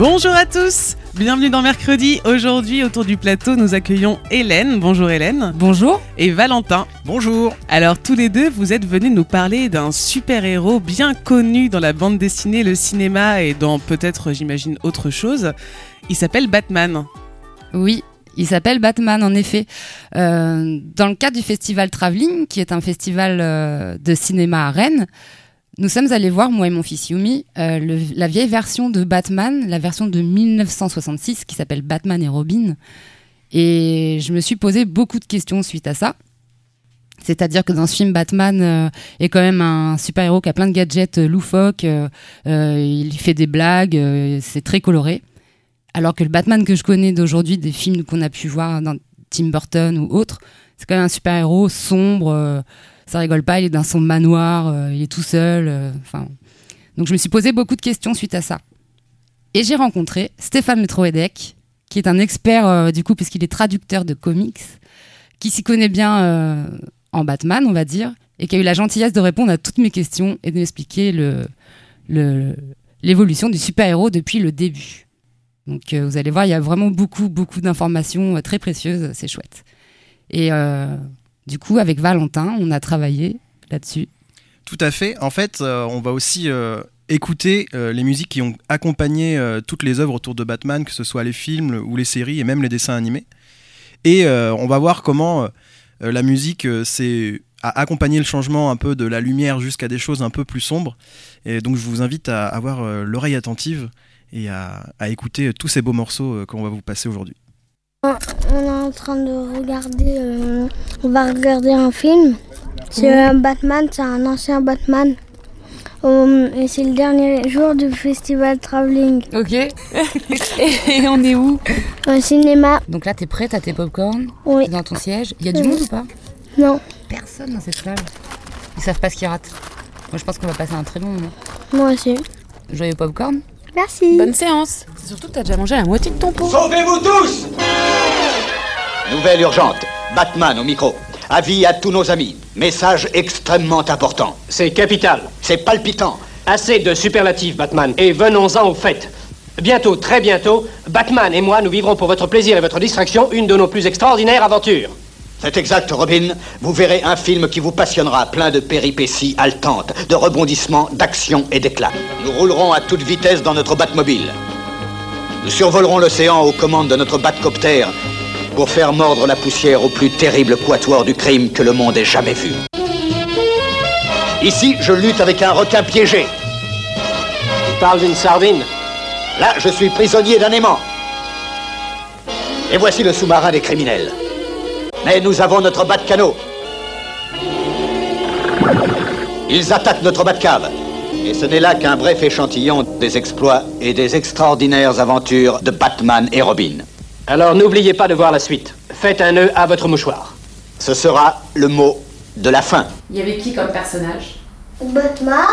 Bonjour à tous Bienvenue dans Mercredi. Aujourd'hui, autour du plateau, nous accueillons Hélène. Bonjour Hélène. Bonjour. Et Valentin. Bonjour. Alors, tous les deux, vous êtes venus nous parler d'un super-héros bien connu dans la bande dessinée, le cinéma et dans peut-être, j'imagine, autre chose. Il s'appelle Batman. Oui, il s'appelle Batman, en effet. Euh, dans le cadre du festival Travelling, qui est un festival euh, de cinéma à Rennes, nous sommes allés voir, moi et mon fils Yumi, euh, la vieille version de Batman, la version de 1966, qui s'appelle Batman et Robin. Et je me suis posé beaucoup de questions suite à ça. C'est-à-dire que dans ce film, Batman euh, est quand même un super-héros qui a plein de gadgets euh, loufoques, il fait des blagues, c'est très coloré. Alors que le Batman que je connais d'aujourd'hui, des films qu'on a pu voir dans Tim Burton ou autres, c'est quand même un super-héros sombre, ça rigole pas, il est dans son manoir, euh, il est tout seul. euh, Enfin, donc je me suis posé beaucoup de questions suite à ça. Et j'ai rencontré Stéphane Metroedek, qui est un expert euh, du coup, puisqu'il est traducteur de comics, qui s'y connaît bien en Batman, on va dire, et qui a eu la gentillesse de répondre à toutes mes questions et de m'expliquer le- l'évolution du super-héros depuis le début. Donc vous allez voir, il y a vraiment beaucoup, beaucoup d'informations très précieuses, c'est chouette. Et du coup, avec Valentin, on a travaillé là-dessus. Tout à fait. En fait, euh, on va aussi euh, écouter euh, les musiques qui ont accompagné toutes les œuvres autour de Batman, que ce soit les films ou les séries et même les dessins animés. Et on va voir comment la musique euh, s'est- a accompagné le changement un peu de la lumière jusqu'à des choses un peu plus sombres. Et donc je vous invite à avoir l'oreille attentive et à, à écouter tous ces beaux morceaux qu'on va vous passer aujourd'hui. On est en train de regarder. euh, on va regarder un film. C'est un Batman, c'est un ancien Batman. Euh, et c'est le dernier jour du festival Travelling. Ok. et on est où Au cinéma, Donc là, t'es prête à tes popcorn oui. T'es dans ton siège Il y a du Oui. monde ou pas Non, Personne dans cette salle. Ils savent pas ce qu'ils ratent. Moi, je pense qu'on va passer un très bon moment. moi aussi. Joyeux popcorn Merci. Bonne séance. Surtout que t'as déjà mangé la moitié de ton pot. Sauvez-vous tous Nouvelle urgente. Batman au micro. Avis à tous nos amis. Message extrêmement important. C'est capital. C'est palpitant. Assez de superlatifs, Batman. Et venons-en au fait. Bientôt, très bientôt, Batman et moi, nous vivrons pour votre plaisir et votre distraction une de nos plus extraordinaires aventures. C'est exact, Robin. Vous verrez un film qui vous passionnera, plein de péripéties haletantes, de rebondissements, d'actions et d'éclats. Nous roulerons à toute vitesse dans notre Batmobile. Nous survolerons l'océan aux commandes de notre Batcopter pour faire mordre la poussière au plus terrible quatuor du crime que le monde ait jamais vu. Ici, je lutte avec un requin piégé. Tu parles d'une sardine Là, je suis prisonnier d'un aimant. Et voici le sous-marin des criminels. Mais nous avons notre bas de canot. Ils attaquent notre bas de cave. Et ce n'est là qu'un bref échantillon des exploits et des extraordinaires aventures de Batman et Robin. Alors n'oubliez pas de voir la suite. Faites un nœud à votre mouchoir. Ce sera le mot de la fin. Il y avait qui comme personnage? Batman,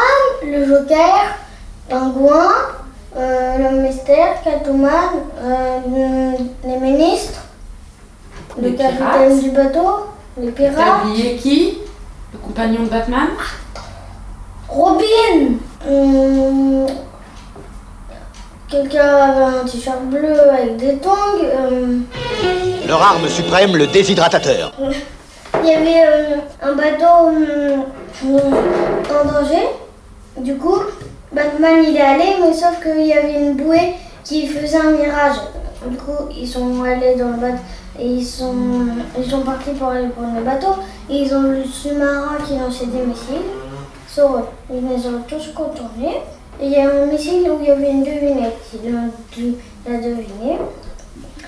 le Joker, Pingouin, euh, l'homme mystère, Catwoman, euh, les ministres, Le capitaine du bateau, les T'as pirates, oublié qui Le compagnon de Batman Robin. Hum, Quelqu'un avait un t-shirt bleu avec des tongs. euh, Leur arme suprême, le déshydratateur. Il y avait euh, un bateau en danger. Du coup, Batman il est allé, mais sauf qu'il y avait une bouée qui faisait un mirage. Du coup, ils sont allés dans le bateau et ils sont, ils sont partis pour aller prendre le bateau. Ils ont le sous-marin qui lançait des missiles sur eux. Ils les ont tous contournés. Il y a un missile où il y avait une devinette. Ils ont dû la deviner.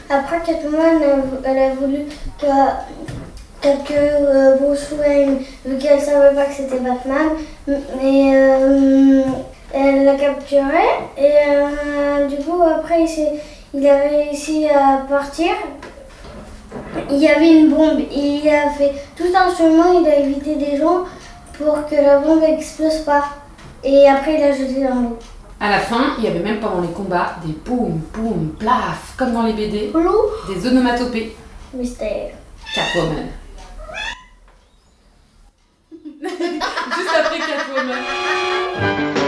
Après, Catwoman, elle, a voulu que quelques euh, Bruce vu qu'elle savait pas que c'était Batman, mais euh, elle l'a capturé et euh, du coup après il, s'est- il a réussi à partir. Il y avait une bombe, il a fait tout un chemin, il a évité des gens pour que la bombe explose pas. Et après il a jeté dans l'eau. À la fin, il y avait même pendant les combats des boum, boum, plaf, comme dans les BD, des onomatopées. mystère. Catwoman. Juste après Catwoman.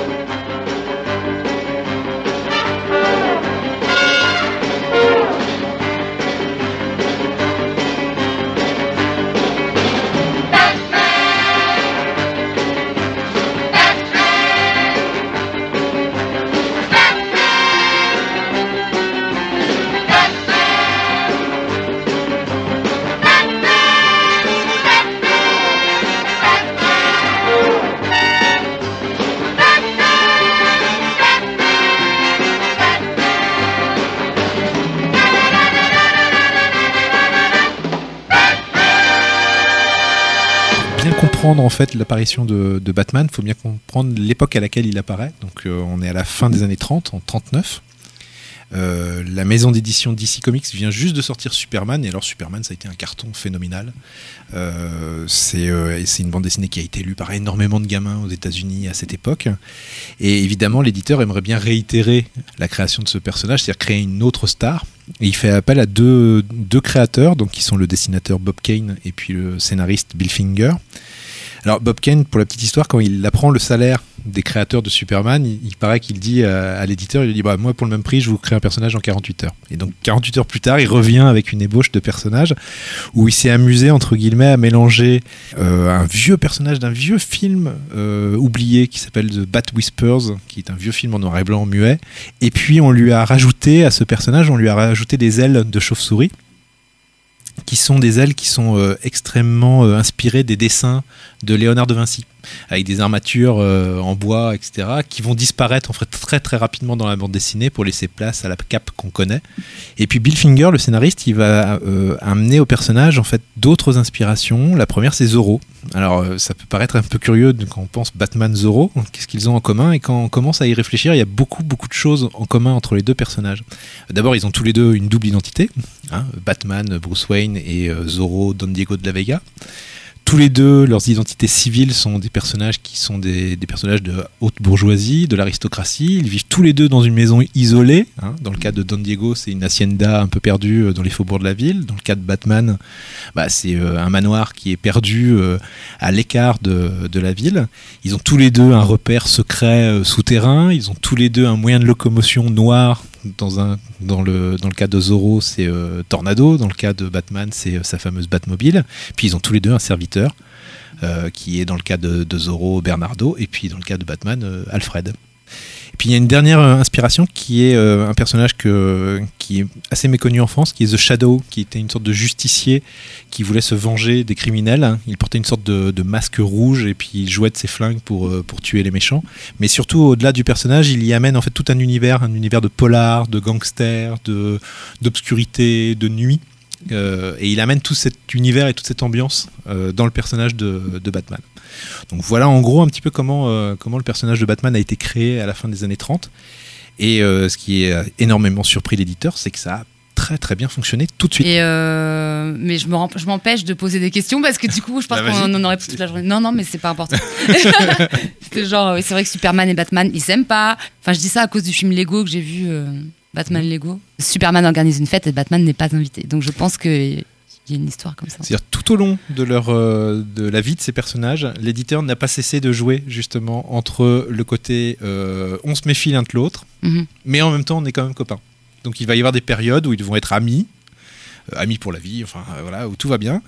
En fait l'apparition de, Batman, il faut bien comprendre l'époque à laquelle il apparaît. Donc euh, on est à la fin des années 30, en 39. Euh, la maison d'édition DC Comics vient juste de sortir Superman, et alors Superman, ça a été un carton phénoménal. Euh, c'est une bande dessinée qui a été lue par énormément de gamins aux États-Unis à cette époque. Et évidemment, l'éditeur aimerait bien réitérer la création de ce personnage, c'est-à-dire créer une autre star. Et il fait appel à deux, deux créateurs, donc qui sont le dessinateur Bob Kane et puis le scénariste Bill Finger. Alors Bob Kane, pour la petite histoire, quand il apprend le salaire des créateurs de Superman, il, paraît qu'il dit à, à l'éditeur, il lui dit bah moi pour le même prix, je vous crée un personnage en 48 heures. Et donc 48 heures plus tard, il revient avec une ébauche de personnage où il s'est amusé entre guillemets à mélanger euh, un vieux personnage d'un vieux film euh, oublié qui s'appelle The Bat Whispers, qui est un vieux film en noir et blanc muet, et puis on lui a rajouté à ce personnage, on lui a rajouté des ailes de chauve-souris qui sont des ailes qui sont euh, extrêmement euh, inspirées des dessins de Léonard de Vinci, avec des armatures euh, en bois, etc., qui vont disparaître en fait très très rapidement dans la bande dessinée pour laisser place à la cape qu'on connaît. Et puis Bill Finger, le scénariste, il va amener au personnage en fait d'autres inspirations. La première, c'est Zorro. Alors euh, ça peut paraître un peu curieux quand on pense Batman Zorro, qu'est-ce qu'ils ont en commun Et quand on commence à y réfléchir, il y a beaucoup beaucoup de choses en commun entre les deux personnages. D'abord, ils ont tous les deux une double identité. hein, Batman, Bruce Wayne et euh, Zorro, Don Diego de la Vega. Tous les deux, leurs identités civiles sont des personnages qui sont des, personnages de haute bourgeoisie, de l'aristocratie. Ils vivent tous les deux dans une maison isolée. hein. Dans le cas de Don Diego, c'est une hacienda un peu perdue euh, dans les faubourgs de la ville. Dans le cas de Batman, bah, c'est euh, un manoir qui est perdu euh, à l'écart de, la ville. Ils ont tous les deux un repère secret souterrain. Ils ont tous les deux un moyen de locomotion noir. Dans, le, cas de Zorro, c'est euh, Tornado. Dans le cas de Batman, c'est euh, sa fameuse Batmobile. Puis ils ont tous les deux un serviteur, euh, qui est dans le cas de, de Zorro, Bernardo. Et puis dans le cas de Batman, Alfred. Puis il y a une dernière euh, inspiration qui est euh, un personnage qui est assez méconnu en France, qui est The Shadow, qui était une sorte de justicier qui voulait se venger des criminels. Il portait une sorte de, masque rouge et puis il jouait de ses flingues pour, euh, pour tuer les méchants. Mais surtout, au-delà du personnage, il y amène en fait tout un univers, un univers de polar, de gangster, d'obscurité, de nuit. Euh, et il amène tout cet univers et toute cette ambiance euh, dans le personnage de, de Batman. Donc voilà en gros un petit peu comment, euh, comment le personnage de Batman a été créé à la fin des années 30. Et euh, ce qui est énormément surpris l'éditeur, c'est que ça a très très bien fonctionné tout de suite. Et euh, mais je me rem- je m'empêche de poser des questions parce que du coup, je pense Bah, qu'on en aurait pour toute la journée. Non, non, mais c'est pas important. Genre, oui, c'est vrai que Superman et Batman, ils s'aiment pas. Enfin, je dis ça à cause du film Lego que j'ai vu, euh, Batman Lego. Superman organise une fête et Batman n'est pas invité. Donc je pense qu'il y a une histoire comme ça. C'est-à-dire tout au long de, leur, euh, de la vie de ces personnages, l'éditeur n'a pas cessé de jouer justement entre le côté euh, on se méfie l'un de l'autre, Mhm. mais en même temps on est quand même copains. Donc il va y avoir des périodes où ils vont être amis, euh, amis pour la vie, enfin voilà, où tout va bien.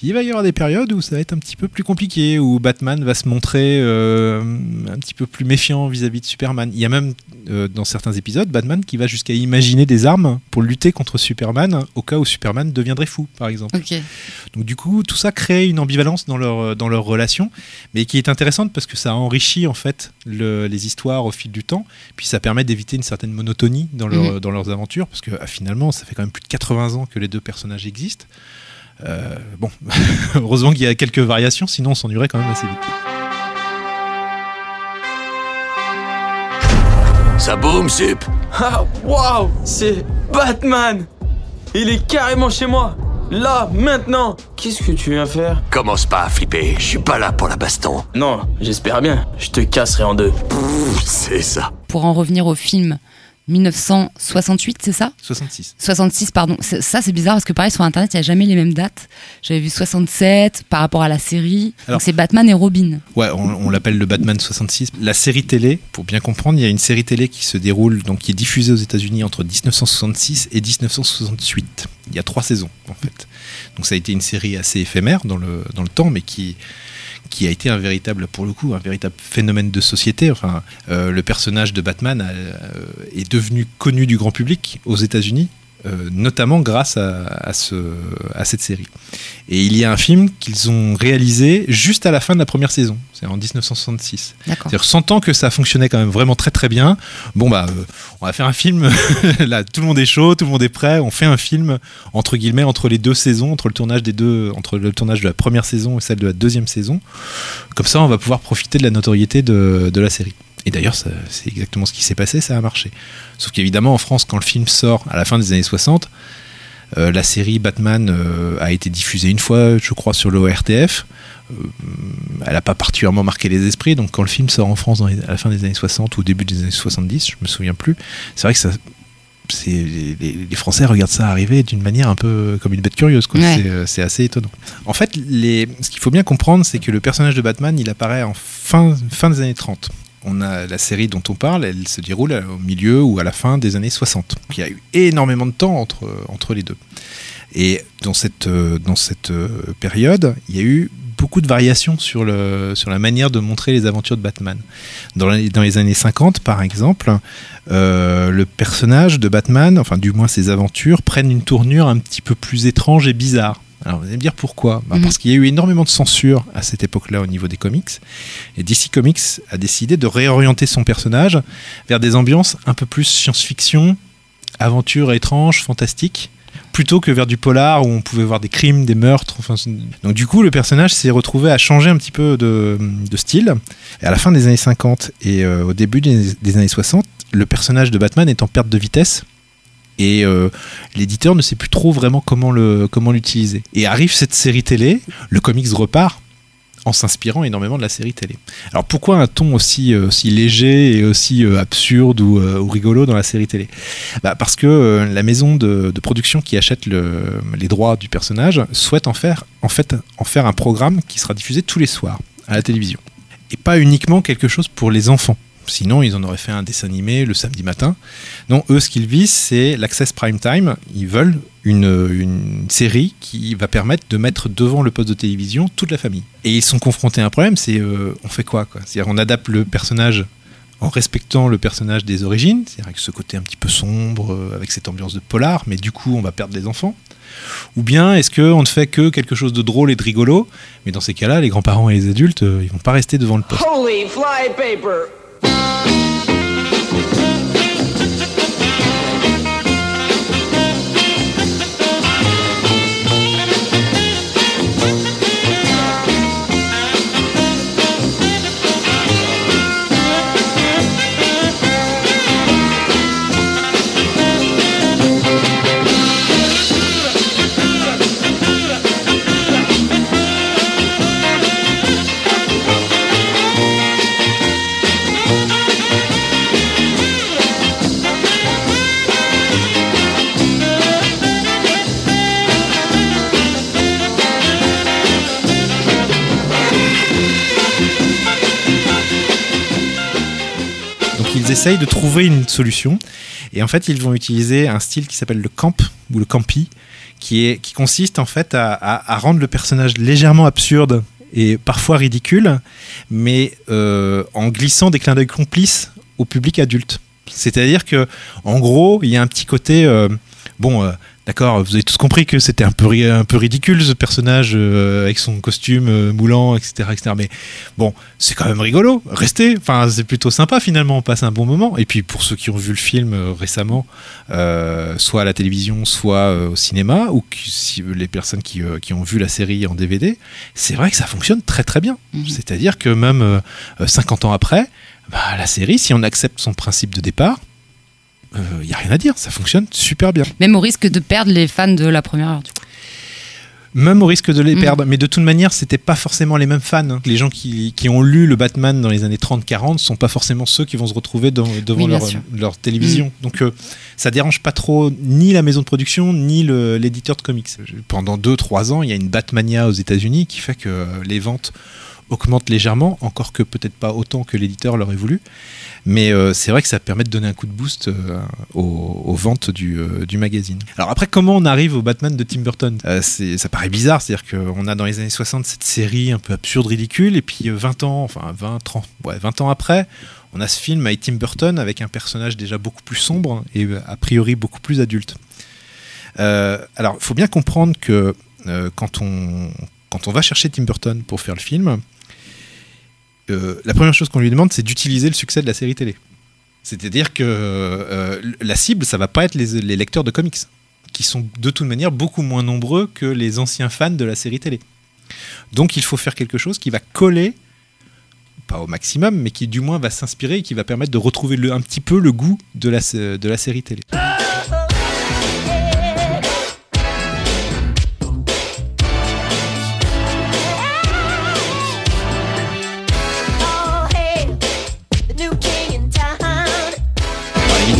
Puis il va y avoir des périodes où ça va être un petit peu plus compliqué, où Batman va se montrer euh, un petit peu plus méfiant vis-à-vis de Superman. Il y a même euh, dans certains épisodes Batman qui va jusqu'à imaginer des armes pour lutter contre Superman au cas où Superman deviendrait fou, par exemple. Donc du coup, tout ça crée une ambivalence dans leur, dans leur relation, mais qui est intéressante parce que ça enrichit en fait le- les histoires au fil du temps, puis ça permet d'éviter une certaine monotonie dans, leur- Mhm. dans leurs aventures, parce que ah, finalement, ça fait quand même plus de 80 ans que les deux personnages existent. Euh, bon, heureusement qu'il y a quelques variations, sinon on s'ennuierait quand même assez vite. Ça boum, sup Ah, waouh C'est Batman Il est carrément chez moi Là, maintenant Qu'est-ce que tu viens faire? Commence pas à flipper, je suis pas là pour la baston. Non, j'espère bien. Je te casserai en deux. C'est ça. Pour en revenir au film 1968, c'est ça? 66. 66, pardon. Ça, c'est bizarre parce que pareil, sur Internet, il n'y a jamais les mêmes dates. J'avais vu 67 par rapport à la série. Alors- Donc c'est Batman et Robin. Ouais, on, on l'appelle le Batman 66. La série télé, pour bien comprendre, il y a une série télé qui se déroule, donc qui est diffusée aux États-Unis entre 1966 et 1968. Il y a trois saisons, en fait. Donc ça a été une série assez éphémère dans le, dans le temps, mais qui, qui a été un véritable, pour le coup, un véritable phénomène de société. Enfin, euh, le personnage de Batman euh, est devenu connu du grand public aux États-Unis. Euh, notamment grâce à, à ce, à cette série. Et il y a un film qu'ils ont réalisé juste à la fin de la première saison, c'est en 1966. D'accord. C'est-à-dire sentant que ça fonctionnait quand même vraiment très très bien. Bon bah, euh, on va faire un film. Là, tout le monde est chaud, tout le monde est prêt. On fait un film entre guillemets entre les deux saisons, entre le tournage des deux, entre le tournage de la première saison et celle de la deuxième saison. Comme ça, on va pouvoir profiter de la notoriété de, de la série. Et d'ailleurs, c'est exactement ce qui s'est passé, ça a marché. Sauf qu'évidemment, en France, quand le film sort à la fin des années 60, euh, la série Batman euh, a été diffusée une fois, je crois, sur l'ORTF. Euh, elle n'a pas particulièrement marqué les esprits, donc quand le film sort en France dans les- à la fin des années 60 ou au début des années 70, je me souviens plus, c'est vrai que ça. Les, Français regardent ça arriver d'une manière un peu comme une bête curieuse. Ouais. C'est, euh, C'est assez étonnant. En fait, les, ce qu'il faut bien comprendre, c'est que le personnage de Batman, il apparaît en fin, fin des années 30. On a la série dont on parle, elle se déroule au milieu ou à la fin des années 60. Donc, il y a eu énormément de temps entre, entre les deux. Et dans cette, euh, dans cette euh, période, il y a eu beaucoup de variations sur, le, sur la manière de montrer les aventures de Batman. Dans dans les années 50, par exemple, euh, le personnage de Batman, enfin du moins ses aventures, prennent une tournure un petit peu plus étrange et bizarre. Alors vous allez me dire pourquoi Bah, Mhm. Parce qu'il y a eu énormément de censure à cette époque-là au niveau des comics. Et DC Comics a décidé de réorienter son personnage vers des ambiances un peu plus science-fiction, aventure étrange, fantastique, plutôt que vers du polar où on pouvait voir des crimes, des meurtres. Enfin, donc du coup, le personnage s'est retrouvé à changer un petit peu de, de style. Et à la fin des années 50 et euh, au début des, des années 60, le personnage de Batman est en perte de vitesse. Et euh, l'éditeur ne sait plus trop vraiment comment le comment l'utiliser. Et arrive cette série télé, le comics repart en s'inspirant énormément de la série télé. Alors pourquoi un ton aussi, euh, léger et aussi euh, absurde ou, rigolo dans la série télé? Bah Parce que la maison de, production qui achète le- les droits du personnage souhaite en faire, en, fait, en faire un programme qui sera diffusé tous les soirs à la télévision. Et pas uniquement quelque chose pour les enfants. Sinon, ils en auraient fait un dessin animé le samedi matin. Non, eux, ce qu'ils visent, c'est l'access prime time. Ils veulent une, une série qui va permettre de mettre devant le poste de télévision toute la famille. Et ils sont confrontés à un problème, c'est euh, on fait quoi, quoi? C'est-à-dire on adapte le personnage en respectant le personnage des origines, c'est-à-dire avec ce côté un petit peu sombre, euh, avec cette ambiance de polar, mais du coup on va perdre des enfants. Ou bien est-ce qu'on ne fait que quelque chose de drôle et de rigolo, mais dans ces cas-là, les grands-parents et les adultes, euh, ils vont pas rester devant le poste. Holy flypaper Música essayent de trouver une solution. Et en fait, ils vont utiliser un style qui s'appelle le camp ou le campi, qui, est, qui consiste en fait à, rendre le personnage légèrement absurde et parfois ridicule, mais euh, en glissant des clins d'œil complices au public adulte. C'est-à-dire que, en gros, il y a un petit côté. euh, bon, euh, d'accord, vous avez tous compris que c'était un peu, un peu ridicule ce personnage euh, avec son costume euh, moulant, etc., etc. Mais bon, c'est quand même rigolo. Restez. Enfin, c'est plutôt sympa finalement. On passe un bon moment. Et puis pour ceux qui ont vu le film euh, récemment, soit à la télévision, soit au cinéma, ou qui- si, les personnes qui, qui ont vu la série en DVD, c'est vrai que ça fonctionne très très bien. Mhm. C'est-à-dire que même euh, euh, 50 ans après, Bah, la série, si on accepte son principe de départ, il n'y a rien à dire, ça fonctionne super bien. Même au risque de perdre les fans de la première heure, du coup. Même au risque de les Mm. perdre, mais de toute manière, c'était pas forcément les mêmes fans. hein. Les gens qui, qui ont lu le Batman dans les années 30-40 sont pas forcément ceux qui vont se retrouver dans- devant Oui, leur, télévision. Donc euh, ça dérange pas trop ni la maison de production ni l'éditeur de comics. Pendant 2-3 ans, il y a une Batmania aux États-Unis qui fait que euh, les ventes augmentent légèrement, encore que peut-être pas autant que l'éditeur l'aurait voulu. Mais euh, c'est vrai que ça permet de donner un coup de boost euh, aux, ventes du, euh, du magazine. Alors après, comment on arrive au Batman de Tim Burton? Ça paraît bizarre, c'est-à-dire qu'on a dans les années 60 cette série un peu absurde, ridicule, et puis euh, 20 ans, enfin 20, 30, ouais, 20 ans après, on a ce film avec Tim Burton avec un personnage déjà beaucoup plus sombre et a priori beaucoup plus adulte. Alors, il faut bien comprendre que quand, on, quand on va chercher Tim Burton pour faire le film, euh, la première chose qu'on lui demande, c'est d'utiliser le succès de la série télé. C'est-à-dire que euh, la cible, ça va pas être les, lecteurs de comics, qui sont de toute manière beaucoup moins nombreux que les anciens fans de la série télé. Donc il faut faire quelque chose qui va coller, pas au maximum, mais qui du moins va s'inspirer et qui va permettre de retrouver un petit peu le goût de la série télé.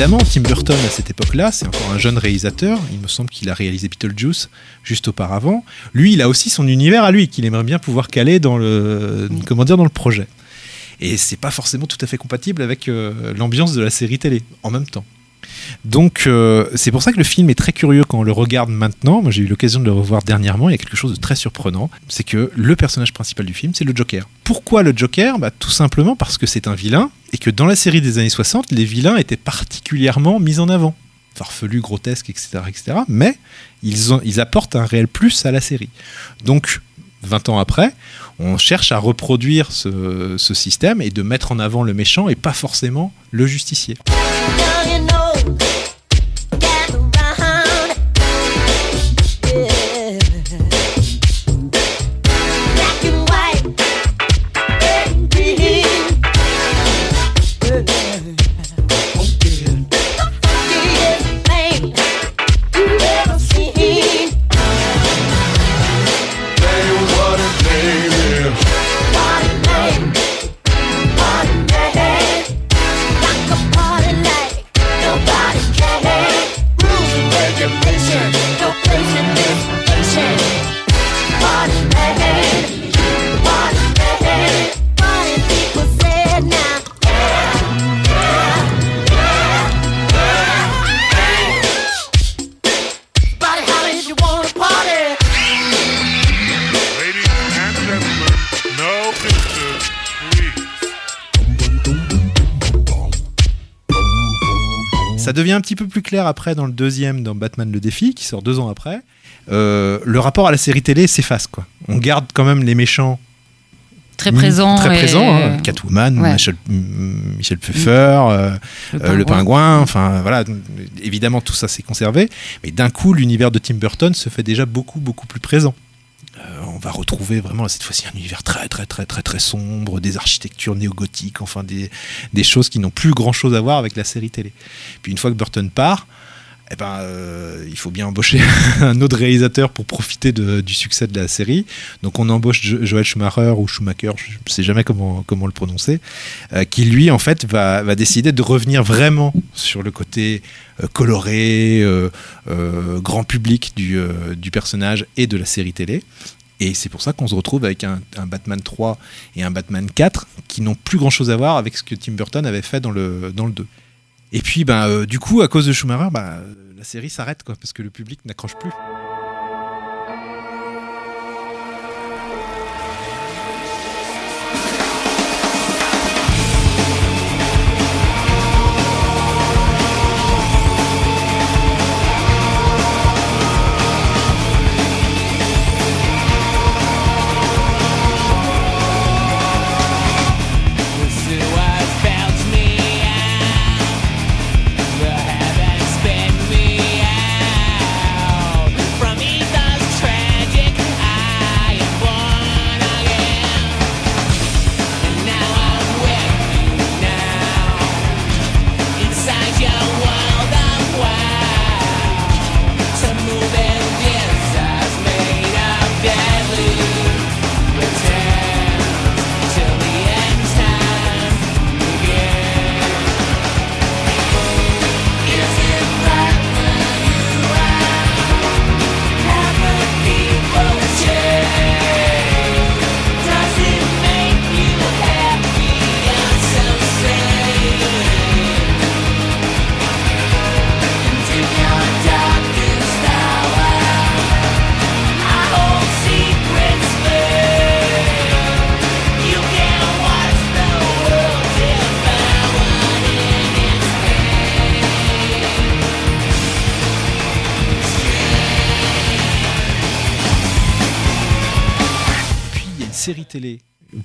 Évidemment, Tim Burton à cette époque-là, c'est encore un jeune réalisateur. Il me semble qu'il a réalisé Beetlejuice juste auparavant. Lui, il a aussi son univers à lui qu'il aimerait bien pouvoir caler dans le, dans le projet. Et c'est pas forcément tout à fait compatible avec euh, l'ambiance de la série télé en même temps. Donc euh, c'est pour ça que le film est très curieux quand on le regarde maintenant. Moi j'ai eu l'occasion de le revoir dernièrement. Il y a quelque chose de très surprenant. C'est que le personnage principal du film, c'est le Joker. Pourquoi le Joker? Bah, Tout simplement parce que c'est un vilain et que dans la série des années 60, les vilains étaient particulièrement mis en avant. Farfelus, grotesques, etc. etc. mais ils, apportent un réel plus à la série. Donc 20 ans après, on cherche à reproduire ce système et de mettre en avant le méchant et pas forcément le justicier. Devient un petit peu plus clair après dans le deuxième, dans Batman le défi, qui sort deux ans après. Euh, le rapport à la série télé s'efface. quoi. On garde quand même les méchants Très présents. Très et- présents. hein. Catwoman, Ouais. Michel, Michel Pfeiffer, euh, Le euh, le pingouin. pingouin. Enfin, voilà. Évidemment, tout ça s'est conservé. Mais d'un coup, l'univers de Tim Burton se fait déjà beaucoup, beaucoup plus présent. On va retrouver vraiment cette fois-ci un univers très très très très très sombre, des architectures néo-gothiques, enfin des, choses qui n'ont plus grand-chose à voir avec la série télé. Puis une fois que Burton part, eh ben, euh, il faut bien embaucher un autre réalisateur pour profiter du succès de la série. Donc on embauche Jo- Joel Schumacher ou Schumacher, je ne sais jamais comment, comment le prononcer, euh, qui lui en fait va, décider de revenir vraiment sur le côté euh, coloré, grand public du personnage et de la série télé. Et c'est pour ça qu'on se retrouve avec un, Batman 3 et un Batman 4 qui n'ont plus grand chose à voir avec ce que Tim Burton avait fait dans le, dans le 2. Et puis, ben, euh, du coup, à cause de Schumacher, euh, la série s'arrête, parce que le public n'accroche plus.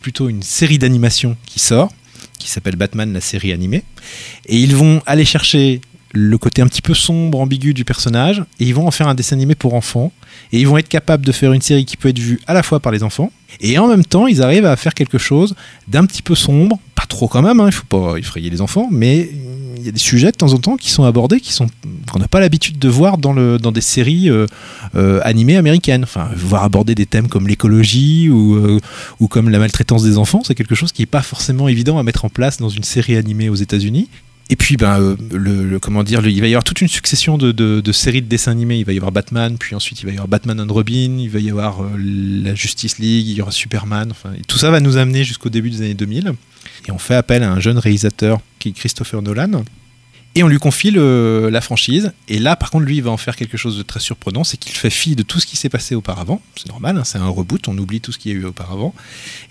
Plutôt une série d'animation qui sort, qui s'appelle Batman, la série animée. Et ils vont aller chercher le côté un petit peu sombre, ambigu du personnage, et ils vont en faire un dessin animé pour enfants. Et ils vont être capables de faire une série qui peut être vue à la fois par les enfants, et en même temps, ils arrivent à faire quelque chose d'un petit peu sombre, pas trop quand même, hein, il faut pas effrayer les enfants, mais y a des sujets de temps en temps qui sont abordés, qui sont qu'on n'a pas l'habitude de voir dans, le, dans des séries euh, euh, animées américaines. Enfin, voir aborder des thèmes comme l'écologie ou, euh, ou comme la maltraitance des enfants, c'est quelque chose qui n'est pas forcément évident à mettre en place dans une série animée aux États-Unis. Et puis, ben, le, comment dire, il va y avoir toute une succession de, de- séries de dessins animés. Il va y avoir Batman, puis ensuite il va y avoir Batman and Robin, il va y avoir la Justice League, il y aura Superman. Enfin, tout ça va nous amener jusqu'au début des années 2000. Et on fait appel à un jeune réalisateur qui est Christopher Nolan. Et on lui confie la franchise. Et là, par contre, lui, il va en faire quelque chose de très surprenant, c'est qu'il fait fi de tout ce qui s'est passé auparavant. C'est normal, hein, c'est un reboot, on oublie tout ce qu'il y a eu auparavant.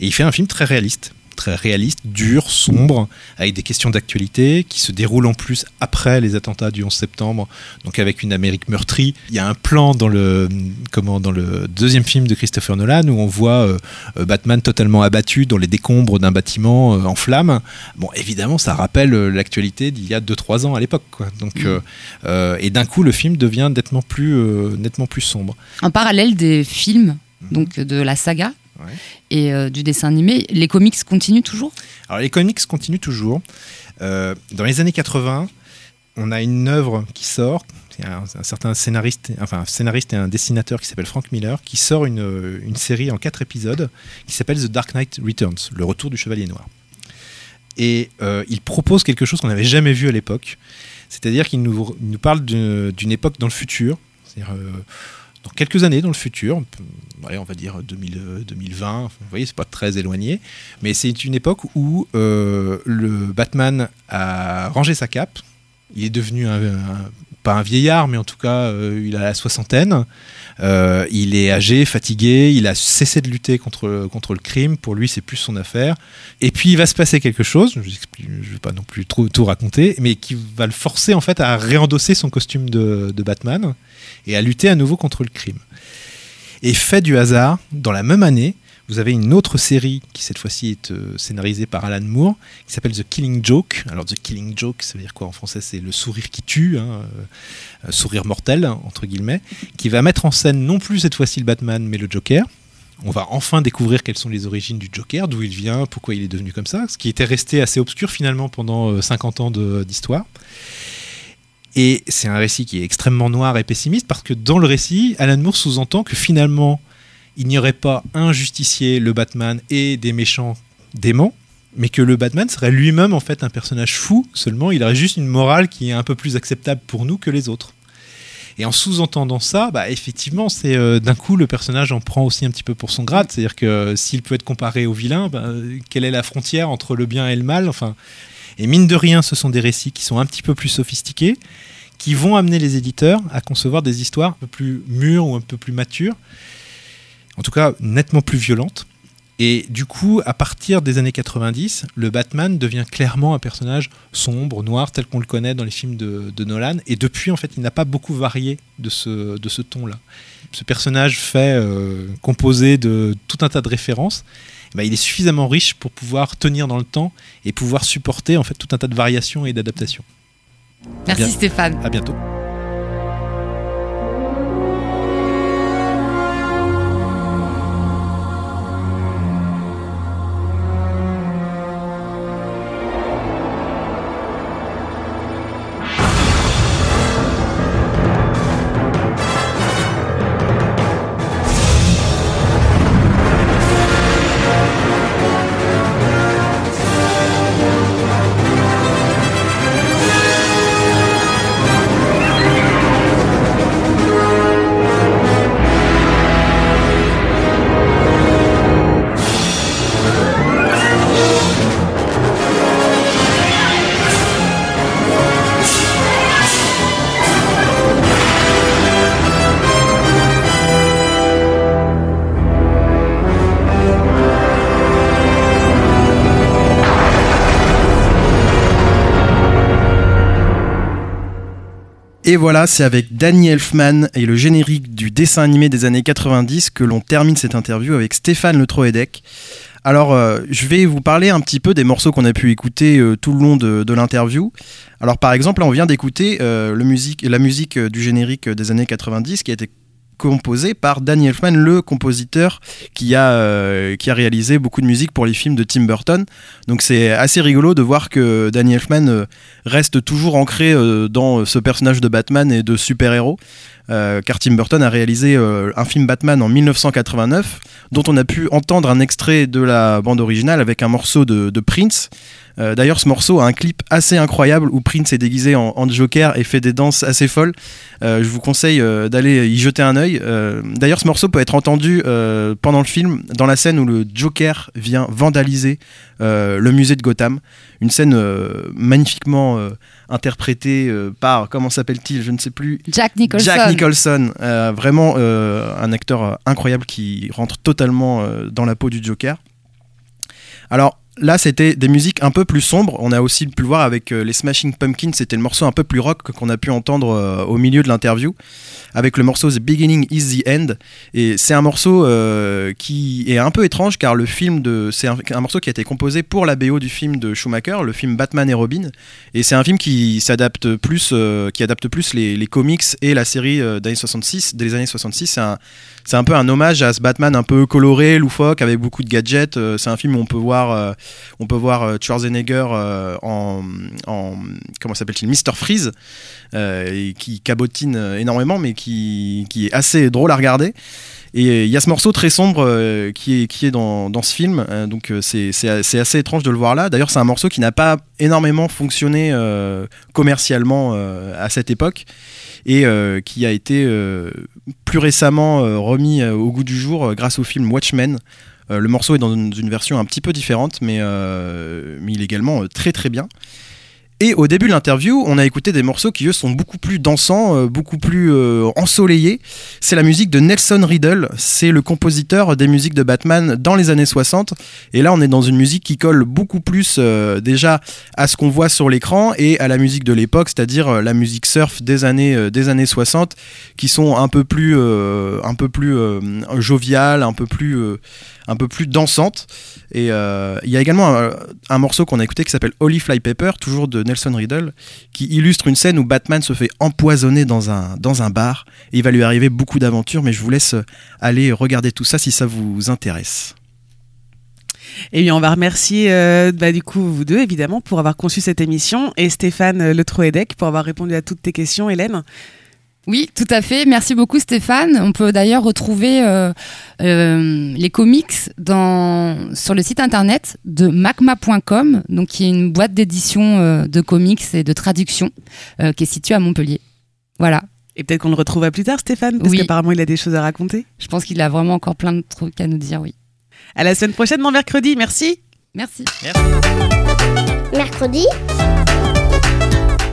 Et il fait un film très réaliste. Très réaliste, dur, sombre, avec des questions d'actualité qui se déroulent en plus après les attentats du 11 septembre, donc avec une Amérique meurtrie. Il y a un plan dans le, comment, dans le deuxième film de Christopher Nolan où on voit euh, euh, Batman totalement abattu dans les décombres d'un bâtiment euh, en flammes. Bon, évidemment, ça rappelle l'actualité d'il y a 2-3 ans à l'époque. Donc, euh, et d'un coup, le film devient nettement plus, nettement plus sombre. En parallèle des films, donc de la saga Et euh, du dessin animé, les comics continuent toujours? Alors les comics continuent toujours. Euh, dans les années 80, on a une œuvre qui sort. Un, un certain scénariste, enfin scénariste et un dessinateur qui s'appelle Frank Miller, qui sort une, une série en quatre épisodes qui s'appelle The Dark Knight Returns, le retour du Chevalier Noir. Et euh, il propose quelque chose qu'on n'avait jamais vu à l'époque, c'est-à-dire qu'il nous, nous parle d'une époque dans le futur, c'est-à-dire euh, dans quelques années dans le futur, allez, on va dire 2000, euh, 2020, vous voyez, c'est pas très éloigné, mais c'est une époque où euh, le Batman a rangé sa cape, il est devenu pas un vieillard, mais en tout cas, euh, il a la soixantaine. Euh, il est âgé, fatigué, il a cessé de lutter contre, contre le crime. Pour lui, c'est plus son affaire. Et puis, il va se passer quelque chose, je ne vais pas non plus tout raconter, mais qui va le forcer en fait à réendosser son costume de Batman et à lutter à nouveau contre le crime. Et fait du hasard, dans la même année, vous avez une autre série qui cette fois-ci est euh, scénarisée par Alan Moore, qui s'appelle The Killing Joke. Alors The Killing Joke, ça veut dire quoi en français C'est le sourire qui tue, hein, euh, euh, sourire mortel entre guillemets, qui va mettre en scène non plus cette fois-ci le Batman, mais le Joker. On va enfin découvrir quelles sont les origines du Joker, d'où il vient, pourquoi il est devenu comme ça, ce qui était resté assez obscur finalement pendant euh, 50 ans d'histoire. Et c'est un récit qui est extrêmement noir et pessimiste parce que dans le récit, Alan Moore sous-entend que finalement, il n'y aurait pas un justicier, le Batman, et des méchants démons, mais que le Batman serait lui-même en fait un personnage fou, seulement. Il aurait juste une morale qui est un peu plus acceptable pour nous que les autres. Et en sous-entendant ça, bah, effectivement, c'est euh, d'un coup le personnage en prend aussi un petit peu pour son grade, c'est-à-dire que euh, s'il peut être comparé au vilain, bah, quelle est la frontière entre le bien et le mal? Enfin, et mine de rien, ce sont des récits qui sont un petit peu plus sophistiqués, qui vont amener les éditeurs à concevoir des histoires un peu plus mûres ou un peu plus matures, en tout cas nettement plus violentes. Et du coup, à partir des années 90, le Batman devient clairement un personnage sombre, noir, tel qu'on le connaît dans les films de, de Nolan. Et depuis, en fait, il n'a pas beaucoup varié de ce, de ce ton-là. Ce personnage fait, euh, composé de tout un tas de références, eh ben, il est suffisamment riche pour pouvoir tenir dans le temps et pouvoir supporter en fait tout un tas de variations et d'adaptations. Merci Bien. Stéphane. À bientôt. Et voilà, c'est avec Danny Elfman et le générique du dessin animé des années 90 que l'on termine cette interview avec Stéphane Le Troedec. Alors, euh, je vais vous parler un petit peu des morceaux qu'on a pu écouter euh, tout le long de, l'interview. Alors, par exemple, là, on vient d'écouter euh, la musique du générique des années 90 qui a été composée par Danny Elfman, le compositeur qui a, euh, qui a réalisé beaucoup de musique pour les films de Tim Burton. Donc, c'est assez rigolo de voir que Danny Elfman euh, reste toujours ancré euh, dans ce personnage de Batman et de super-héros. Car Tim Burton a réalisé un film Batman en 1989, dont on a pu entendre un extrait de la bande originale avec un morceau de Prince. Euh, D'ailleurs, ce morceau a un clip assez incroyable où Prince est déguisé en, en Joker et fait des danses assez folles. Euh, je vous conseille euh, d'aller y jeter un œil. D'ailleurs, ce morceau peut être entendu pendant le film, dans la scène où le Joker vient vandaliser le musée de Gotham. Une scène magnifiquement interprétée euh, par, comment s'appelle-t-il Je ne sais plus. Jack Nicholson. Jack Nicholson, euh, vraiment euh, un acteur incroyable qui rentre totalement dans la peau du Joker. Alors là, c'était des musiques un peu plus sombres. On a aussi pu le voir avec euh, les Smashing Pumpkins. C'était le morceau un peu plus rock qu'on a pu entendre euh, au milieu de l'interview, avec le morceau The Beginning is the End. Et c'est un morceau euh, qui est un peu étrange car le film de, c'est un, morceau qui a été composé pour la BO du film de Schumacher, le film Batman et Robin. Et c'est un film qui s'adapte plus, qui adapte plus les, comics et la série d'années 66, des années 66. C'est un, c'est un peu un hommage à ce Batman un peu coloré, loufoque, avec beaucoup de gadgets. C'est un film où on peut voir, on peut voir euh, Schwarzenegger euh, en, en, comment s'appelle-t-il, Mister Freeze, euh, qui cabotine énormément, mais qui, est assez drôle à regarder. Et il y a ce morceau très sombre qui est, dans, ce film, donc c'est assez étrange de le voir là. D'ailleurs, c'est un morceau qui n'a pas énormément fonctionné commercialement à cette époque et qui a été plus récemment remis au goût du jour grâce au film Watchmen. Euh, le morceau est dans une, version un petit peu différente, mais, euh, il est également euh, très très bien. Et au début de l'interview, on a écouté des morceaux qui eux sont beaucoup plus dansants, beaucoup plus ensoleillés. C'est la musique de Nelson Riddle, c'est le compositeur des musiques de Batman dans les années 60. Et là, on est dans une musique qui colle beaucoup plus déjà à ce qu'on voit sur l'écran et à la musique de l'époque, c'est-à-dire la musique surf des années euh, des années 60, qui sont un peu plus joviales, un peu plus un peu plus dansantes. Et euh, il y a également un, morceau qu'on a écouté qui s'appelle Holy Fly Pepper, toujours de Nelson Riddle, qui illustre une scène où Batman se fait empoisonner dans un, dans un bar. Et il va lui arriver beaucoup d'aventures, mais je vous laisse aller regarder tout ça si ça vous intéresse. Et bien, on va remercier euh, bah, du coup vous deux évidemment pour avoir conçu cette émission et Stéphane euh, Le Troedec pour avoir répondu à toutes tes questions, Hélène. Oui, tout à fait. Merci beaucoup Stéphane. On peut d'ailleurs retrouver euh, euh, les comics dans, sur le site internet de macma.com, donc qui est une boîte d'édition euh, de comics et de traduction euh, qui est située à Montpellier. Voilà. Et peut-être qu'on le retrouvera plus tard, Stéphane, parce Oui. qu'apparemment il a des choses à raconter. Je pense qu'il a vraiment encore plein de trucs à nous dire, oui. À la semaine prochaine, mon mercredi. Merci. Merci. Mercredi.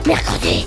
Mercredi.